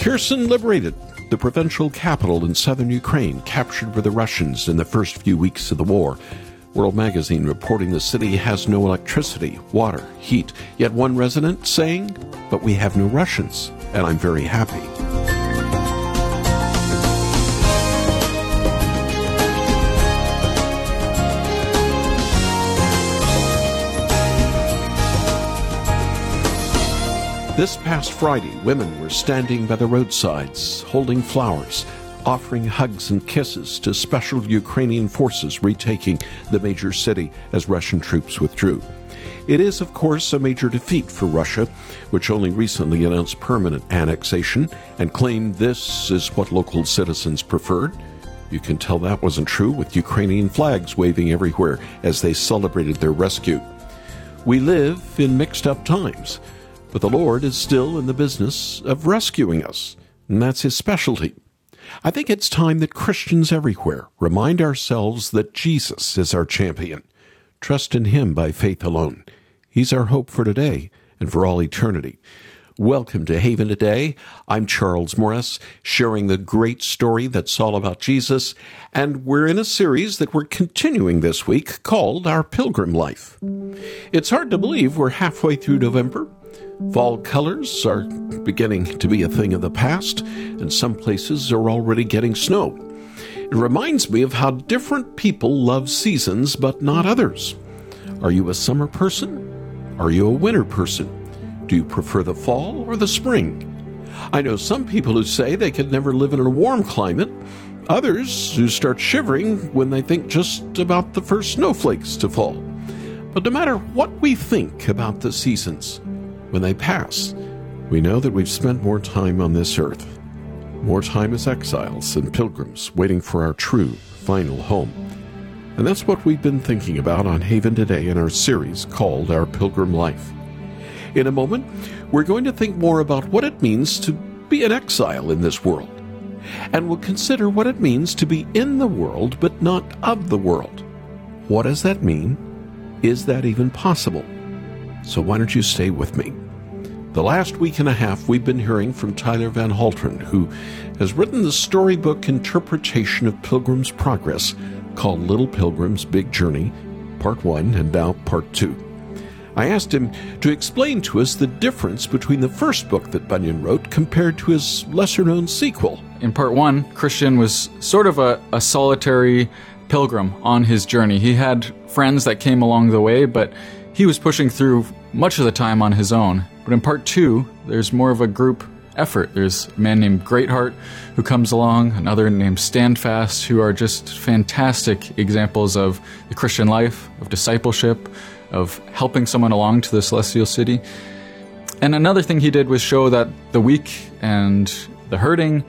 Kherson liberated, the provincial capital in southern Ukraine, captured by the Russians in the first few weeks of the war. World Magazine reporting the city has no electricity, water, heat, yet one resident saying, But we have no Russians, and I'm very happy. This past Friday, women were standing by the roadsides, holding flowers, offering hugs and kisses to special Ukrainian forces retaking the major city as Russian troops withdrew. It is, of course, a major defeat for Russia, which only recently announced permanent annexation and claimed this is what local citizens preferred. You can tell that wasn't true with Ukrainian flags waving everywhere as they celebrated their rescue. We live in mixed up times. But the Lord is still in the business of rescuing us, and that's his specialty. I think it's time that Christians everywhere remind ourselves that Jesus is our champion. Trust in him by faith alone. He's our hope for today and for all eternity. Welcome to Haven Today. I'm Charles Morris, sharing the great story that's all about Jesus, and we're in a series that we're continuing this week called Our Pilgrim Life. It's hard to believe we're halfway through November, Fall colors are beginning to be a thing of the past, and some places are already getting snow. It reminds me of how different people love seasons, but not others. Are you a summer person? Are you a winter person? Do you prefer the fall or the spring? I know some people who say they could never live in a warm climate, others who start shivering when they think just about the first snowflakes to fall. But no matter what we think about the seasons, when they pass, we know that we've spent more time on this earth, more time as exiles and pilgrims waiting for our true final home. And that's what we've been thinking about on Haven today in our series called Our Pilgrim Life. In a moment, we're going to think more about what it means to be an exile in this world. And we'll consider what it means to be in the world but not of the world. What does that mean? Is that even possible? So why don't you stay with me? The last week and a half, we've been hearing from Tyler Van Halteren, who has written the storybook interpretation of Pilgrim's Progress called Little Pilgrim's Big Journey, Part 1 and now Part 2. I asked him to explain to us the difference between the first book that Bunyan wrote compared to his lesser known sequel. In Part 1, Christian was sort of a, a solitary pilgrim on his journey. He had friends that came along the way, but he was pushing through much of the time on his own. But in part two, there's more of a group effort. There's a man named Greatheart who comes along, another named Standfast, who are just fantastic examples of the Christian life, of discipleship, of helping someone along to the celestial city. And another thing he did was show that the weak and the hurting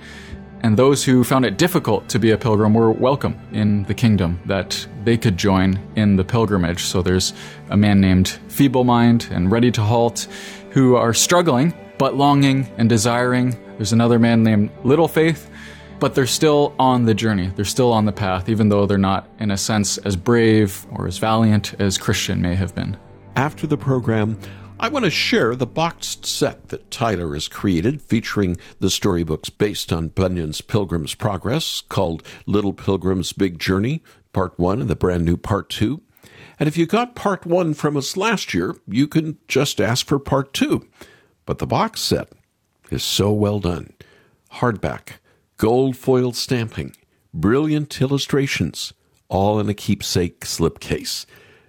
and those who found it difficult to be a pilgrim were welcome in the kingdom, that they could join in the pilgrimage. So there's a man named Feeble Mind and Ready to Halt who are struggling, but longing and desiring. There's another man named Little Faith, but they're still on the journey. They're still on the path, even though they're not, in a sense, as brave or as valiant as Christian may have been. After the program, I want to share the boxed set that Tyler has created featuring the storybooks based on Bunyan's Pilgrim's Progress called Little Pilgrim's Big Journey, Part 1 and the brand new Part 2. And if you got Part 1 from us last year, you can just ask for Part 2. But the box set is so well done. Hardback, gold foil stamping, brilliant illustrations, all in a keepsake slipcase.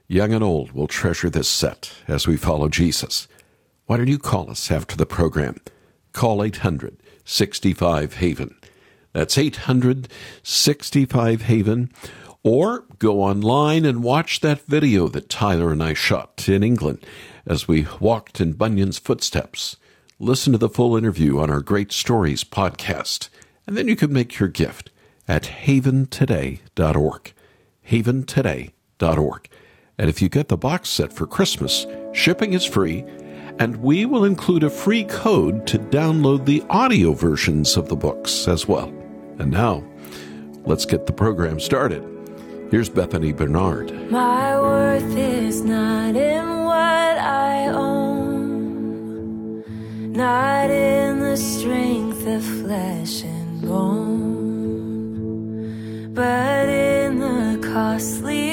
Young and old will treasure this set as we follow Jesus. Why don't you call us after the program? Call 800 65 Haven. That's 800 65 Haven. Or go online and watch that video that Tyler and I shot in England as we walked in Bunyan's footsteps. Listen to the full interview on our Great Stories podcast, and then you can make your gift at haventoday.org. Haventoday.org. And if you get the box set for Christmas, shipping is free, and we will include a free code to download the audio versions of the books as well. And now, let's get the program started. Here's Bethany Barnard. My worth is not in what I own, not in the strength of flesh and bone, but in the costly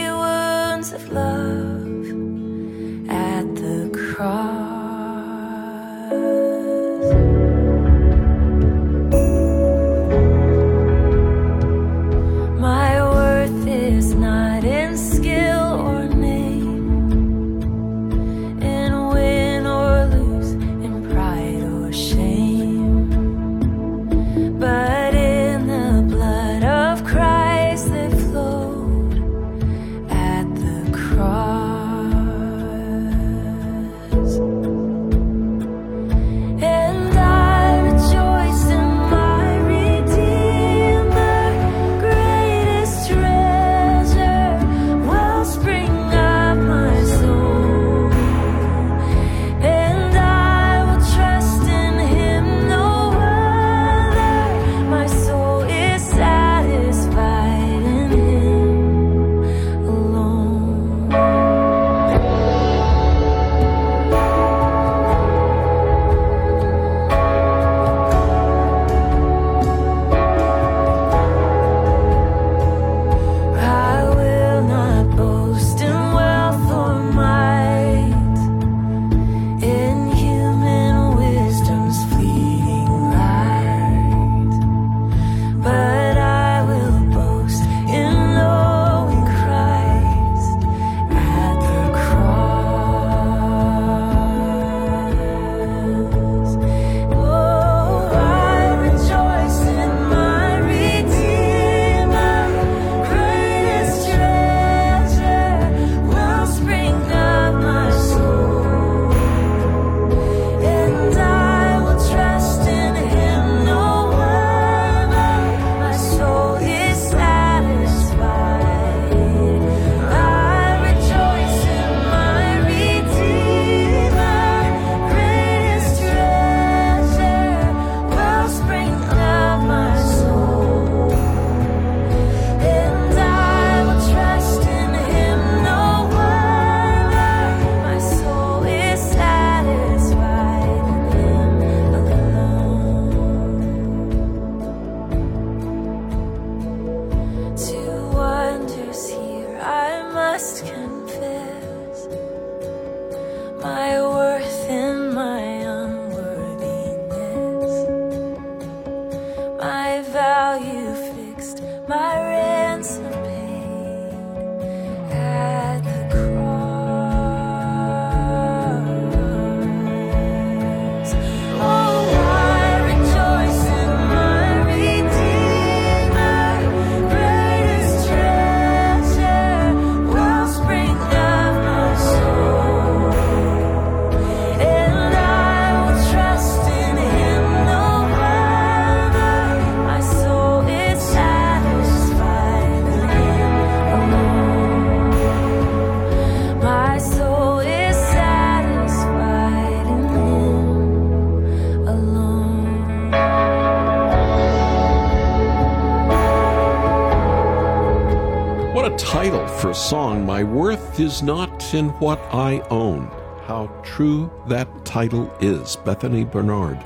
for a song. My worth is not in what I own. How true that title is. Bethany Barnard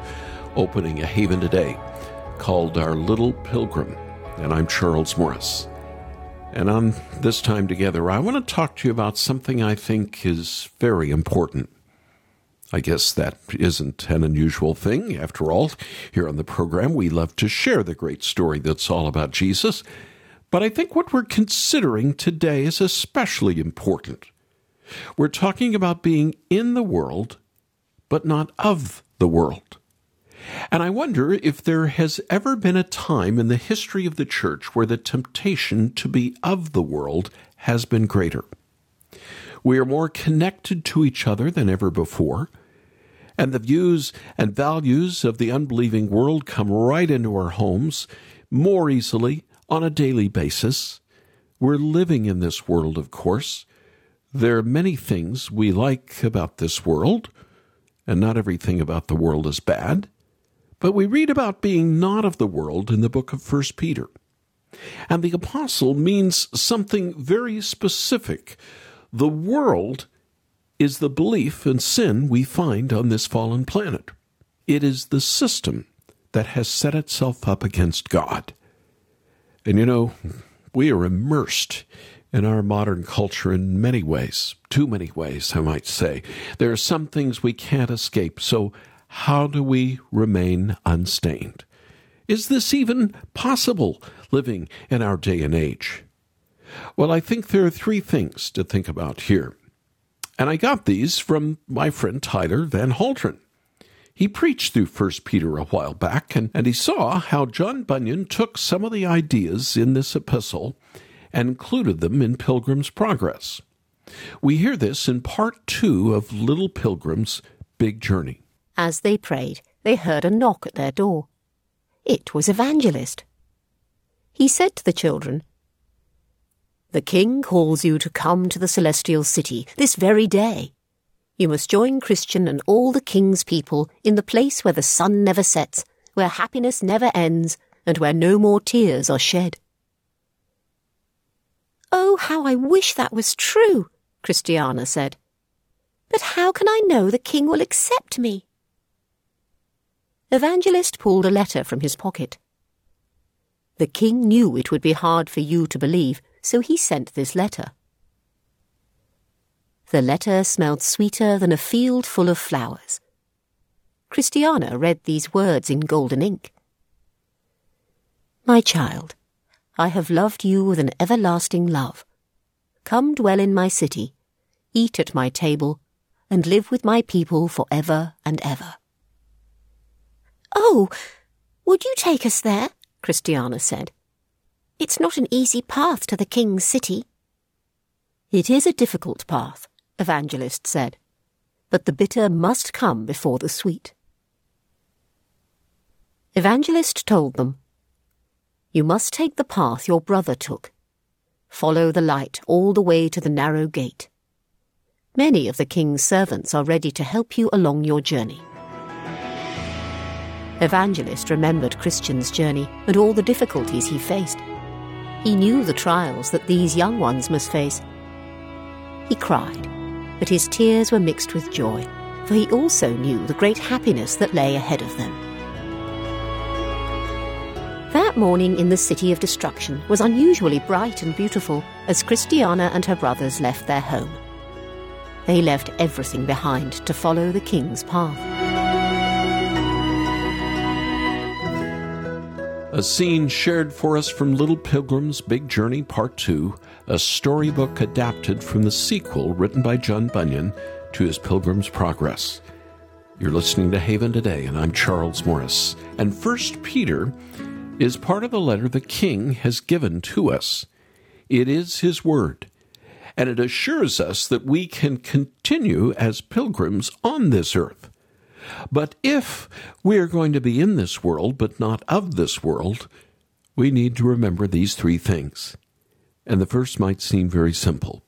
opening a haven today called Our Little Pilgrim. And I'm Charles Morris. And on this time together, I want to talk to you about something I think is very important. I guess that isn't an unusual thing. After all, here on the program, we love to share the great story that's all about Jesus. But I think what we're considering today is especially important. We're talking about being in the world, but not of the world. And I wonder if there has ever been a time in the history of the church where the temptation to be of the world has been greater. We are more connected to each other than ever before, and the views and values of the unbelieving world come right into our homes more easily on a daily basis. We're living in this world, of course. There are many things we like about this world, and not everything about the world is bad. But we read about being not of the world in the book of First Peter. And the apostle means something very specific. The world is the belief in sin we find on this fallen planet. It is the system that has set itself up against God. And you know, we are immersed in our modern culture in many ways, too many ways, I might say. There are some things we can't escape, so how do we remain unstained? Is this even possible living in our day and age? Well, I think there are three things to think about here. And I got these from my friend Tyler Van Halteren. He preached through 1 Peter a while back, and, and he saw how John Bunyan took some of the ideas in this epistle and included them in Pilgrim's Progress. We hear this in part two of Little Pilgrim's Big Journey. As they prayed, they heard a knock at their door. It was Evangelist. He said to the children, The king calls you to come to the celestial city this very day. You must join Christian and all the king's people in the place where the sun never sets, where happiness never ends, and where no more tears are shed. Oh, how I wish that was true, Christiana said. But how can I know the king will accept me? Evangelist pulled a letter from his pocket. The king knew it would be hard for you to believe, so he sent this letter. The letter smelled sweeter than a field full of flowers. Christiana read these words in golden ink. My child, I have loved you with an everlasting love. Come dwell in my city, eat at my table, and live with my people for ever and ever. Oh, would you take us there? Christiana said. It's not an easy path to the king's city. It is a difficult path, Evangelist said, but the bitter must come before the sweet. Evangelist told them, You must take the path your brother took. Follow the light all the way to the narrow gate. Many of the king's servants are ready to help you along your journey. Evangelist remembered Christian's journey and all the difficulties he faced. He knew the trials that these young ones must face. He cried, but his tears were mixed with joy, for he also knew the great happiness that lay ahead of them. That morning in the city of destruction was unusually bright and beautiful as Christiana and her brothers left their home. They left everything behind to follow the king's path. A scene shared for us from Little Pilgrim's Big Journey Part 2, a storybook adapted from the sequel written by John Bunyan to his Pilgrim's Progress. You're listening to Haven Today, and I'm Charles Morris. And First Peter is part of the letter the King has given to us. It is his word, and it assures us that we can continue as pilgrims on this earth. But if we are going to be in this world, but not of this world, we need to remember these three things. And the first might seem very simple.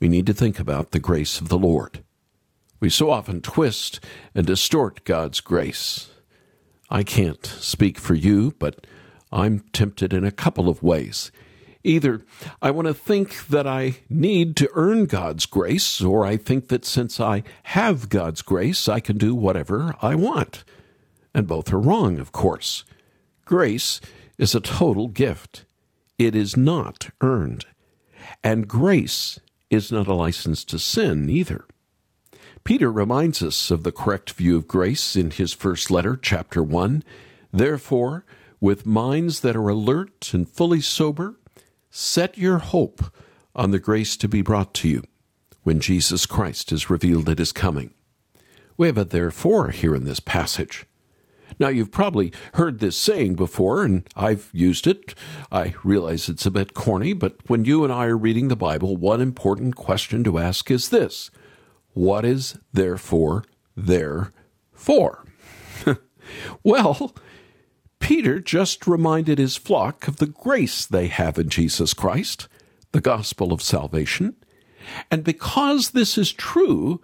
We need to think about the grace of the Lord. We so often twist and distort God's grace. I can't speak for you, but I'm tempted in a couple of ways. Either I want to think that I need to earn God's grace, or I think that since I have God's grace, I can do whatever I want. And both are wrong, of course. Grace is a total gift, it is not earned. And grace is not a license to sin either. Peter reminds us of the correct view of grace in his first letter, chapter 1. Therefore, with minds that are alert and fully sober, set your hope on the grace to be brought to you when Jesus Christ is revealed at his coming. We have a therefore here in this passage. Now, you've probably heard this saying before, and I've used it. I realize it's a bit corny, but when you and I are reading the Bible, one important question to ask is this What is therefore there for? well, Peter just reminded his flock of the grace they have in Jesus Christ, the gospel of salvation. And because this is true,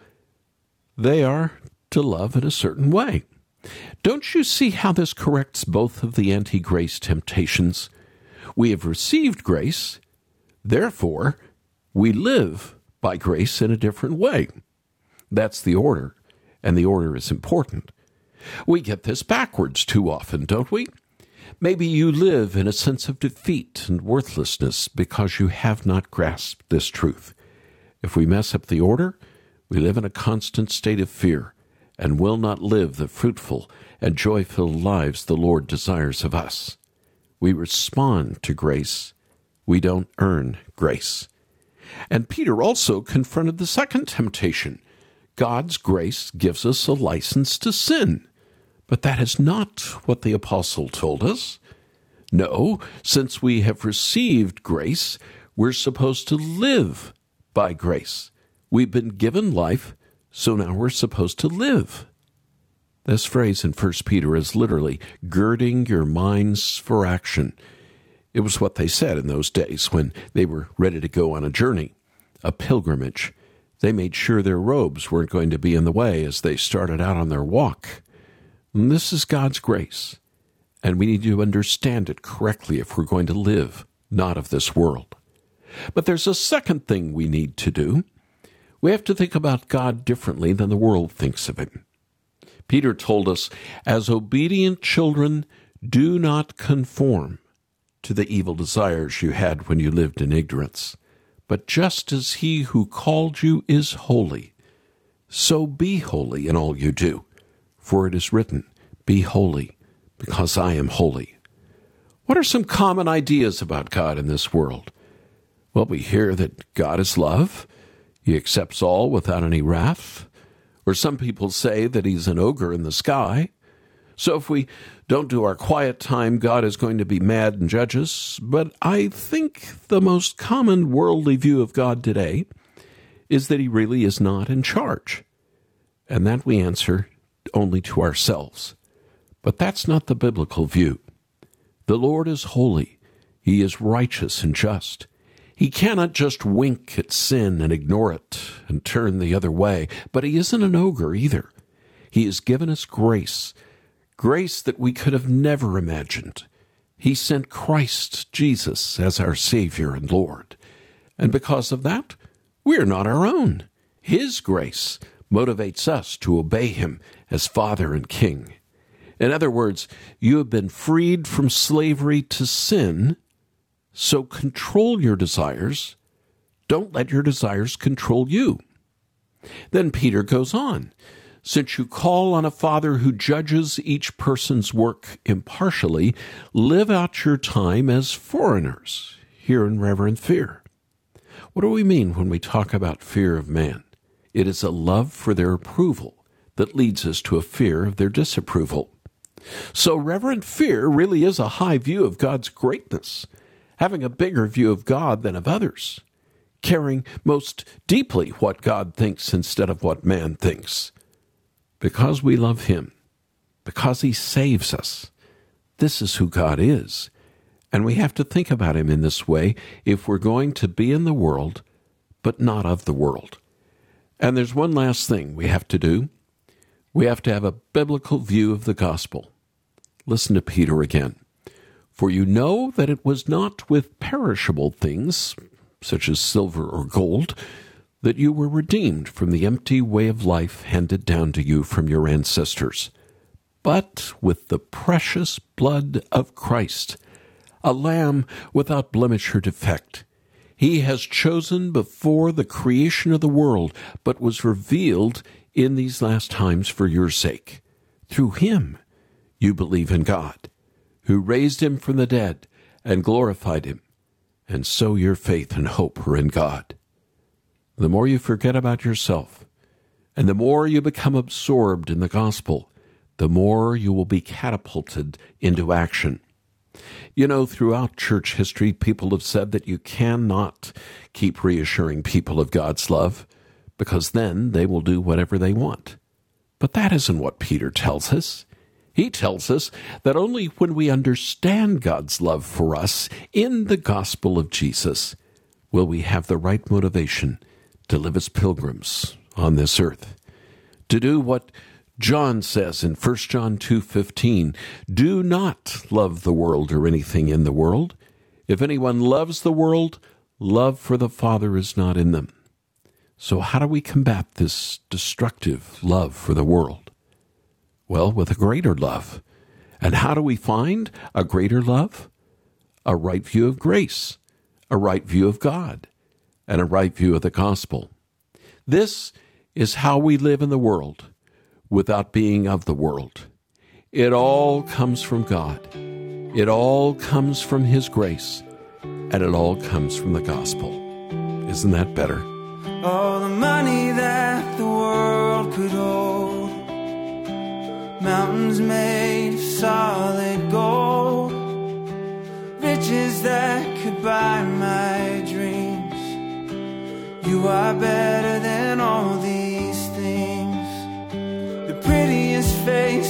they are to love in a certain way. Don't you see how this corrects both of the anti grace temptations? We have received grace, therefore, we live by grace in a different way. That's the order, and the order is important. We get this backwards too often, don't we? Maybe you live in a sense of defeat and worthlessness because you have not grasped this truth. If we mess up the order, we live in a constant state of fear and will not live the fruitful and joy filled lives the Lord desires of us. We respond to grace, we don't earn grace. And Peter also confronted the second temptation God's grace gives us a license to sin. But that is not what the apostle told us. No, since we have received grace, we're supposed to live by grace. We've been given life so now we're supposed to live. This phrase in 1 Peter is literally girding your minds for action. It was what they said in those days when they were ready to go on a journey, a pilgrimage. They made sure their robes weren't going to be in the way as they started out on their walk. And this is God's grace, and we need to understand it correctly if we're going to live not of this world. But there's a second thing we need to do. We have to think about God differently than the world thinks of him. Peter told us, as obedient children, do not conform to the evil desires you had when you lived in ignorance. But just as he who called you is holy, so be holy in all you do. For it is written, Be holy, because I am holy. What are some common ideas about God in this world? Well, we hear that God is love. He accepts all without any wrath. Or some people say that he's an ogre in the sky. So if we don't do our quiet time, God is going to be mad and judge us. But I think the most common worldly view of God today is that he really is not in charge. And that we answer only to ourselves. But that's not the biblical view. The Lord is holy. He is righteous and just. He cannot just wink at sin and ignore it and turn the other way, but he isn't an ogre either. He has given us grace, grace that we could have never imagined. He sent Christ Jesus as our Savior and Lord. And because of that, we are not our own. His grace motivates us to obey Him as Father and King. In other words, you have been freed from slavery to sin so control your desires. Don't let your desires control you. Then Peter goes on. Since you call on a Father who judges each person's work impartially, live out your time as foreigners here in reverent fear. What do we mean when we talk about fear of man? It is a love for their approval that leads us to a fear of their disapproval. So, reverent fear really is a high view of God's greatness, having a bigger view of God than of others, caring most deeply what God thinks instead of what man thinks. Because we love Him, because He saves us, this is who God is. And we have to think about Him in this way if we're going to be in the world, but not of the world. And there's one last thing we have to do we have to have a biblical view of the gospel. Listen to Peter again. For you know that it was not with perishable things, such as silver or gold, that you were redeemed from the empty way of life handed down to you from your ancestors, but with the precious blood of Christ, a lamb without blemish or defect. He has chosen before the creation of the world, but was revealed in these last times for your sake. Through him you believe in God, who raised him from the dead and glorified him, and so your faith and hope are in God. The more you forget about yourself, and the more you become absorbed in the gospel, the more you will be catapulted into action. You know, throughout church history, people have said that you cannot keep reassuring people of God's love because then they will do whatever they want. But that isn't what Peter tells us. He tells us that only when we understand God's love for us in the gospel of Jesus will we have the right motivation to live as pilgrims on this earth. To do what John says in 1 John 2:15, "Do not love the world or anything in the world. If anyone loves the world, love for the Father is not in them." So how do we combat this destructive love for the world? Well, with a greater love. And how do we find a greater love? A right view of grace, a right view of God, and a right view of the gospel. This is how we live in the world without being of the world. It all comes from God. It all comes from His grace. And it all comes from the gospel. Isn't that better? All mountains made of solid gold, riches that could buy my dreams. You are better than all these things. The prettiest face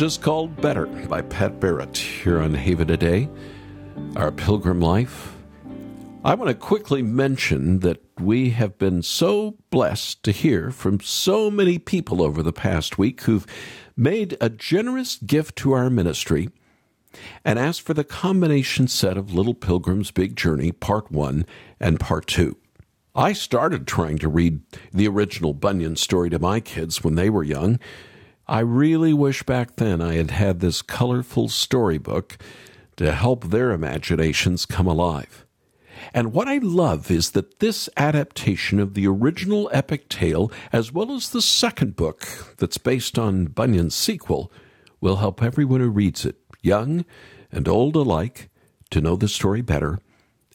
just called Better by Pat Barrett here on Haven Today, our pilgrim life. I want to quickly mention that we have been so blessed to hear from so many people over the past week who've made a generous gift to our ministry and asked for the combination set of Little Pilgrim's Big Journey, Part 1 and Part 2. I started trying to read the original Bunyan story to my kids when they were young. I really wish back then I had had this colorful storybook to help their imaginations come alive. And what I love is that this adaptation of the original epic tale, as well as the second book that's based on Bunyan's sequel, will help everyone who reads it, young and old alike, to know the story better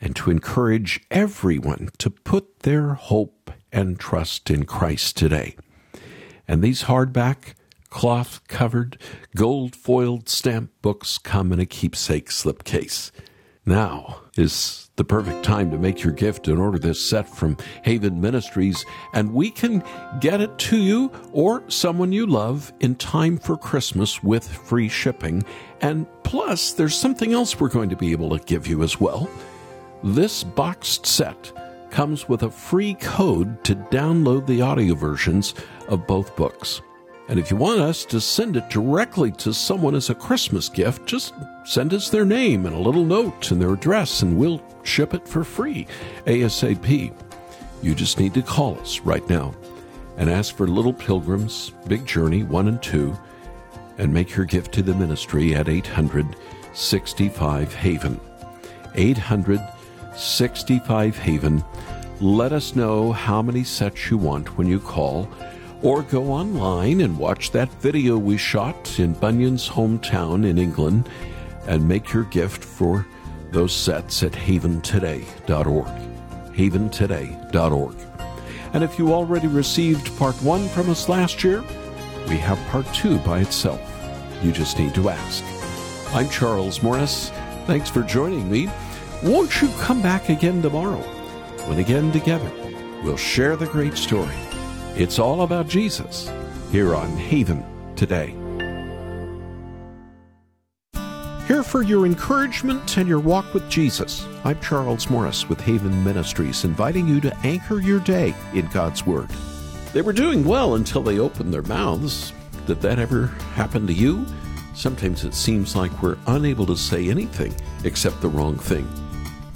and to encourage everyone to put their hope and trust in Christ today. And these hardback, cloth covered, gold foiled stamp books come in a keepsake slipcase. Now is the perfect time to make your gift and order this set from Haven Ministries, and we can get it to you or someone you love in time for Christmas with free shipping. And plus, there's something else we're going to be able to give you as well. This boxed set comes with a free code to download the audio versions of both books. And if you want us to send it directly to someone as a Christmas gift, just send us their name and a little note and their address, and we'll ship it for free ASAP. You just need to call us right now and ask for Little Pilgrims, Big Journey 1 and 2, and make your gift to the ministry at 865 Haven. 865 Haven. Let us know how many sets you want when you call, or go online and watch that video we shot in Bunyan's hometown in England and make your gift for those sets at haventoday.org. Haventoday.org. And if you already received part one from us last year, we have part two by itself. You just need to ask. I'm Charles Morris. Thanks for joining me. Won't you come back again tomorrow? When again together, we'll share the great story. It's all about Jesus here on Haven today. Here for your encouragement and your walk with Jesus. I'm Charles Morris with Haven Ministries, inviting you to anchor your day in God's Word. They were doing well until they opened their mouths. Did that ever happen to you? Sometimes it seems like we're unable to say anything except the wrong thing.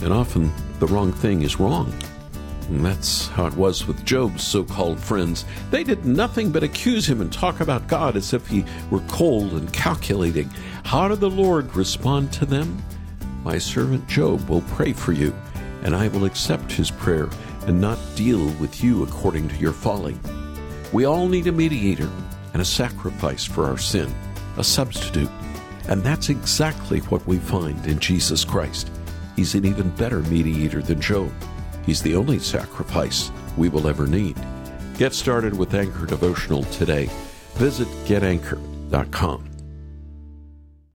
And often the wrong thing is wrong. And that's how it was with Job's so called friends. They did nothing but accuse him and talk about God as if he were cold and calculating. How did the Lord respond to them? My servant Job will pray for you, and I will accept his prayer and not deal with you according to your folly. We all need a mediator and a sacrifice for our sin, a substitute. And that's exactly what we find in Jesus Christ. He's an even better mediator than Job. He's the only sacrifice we will ever need. Get started with Anchor Devotional today. Visit getanchor.com.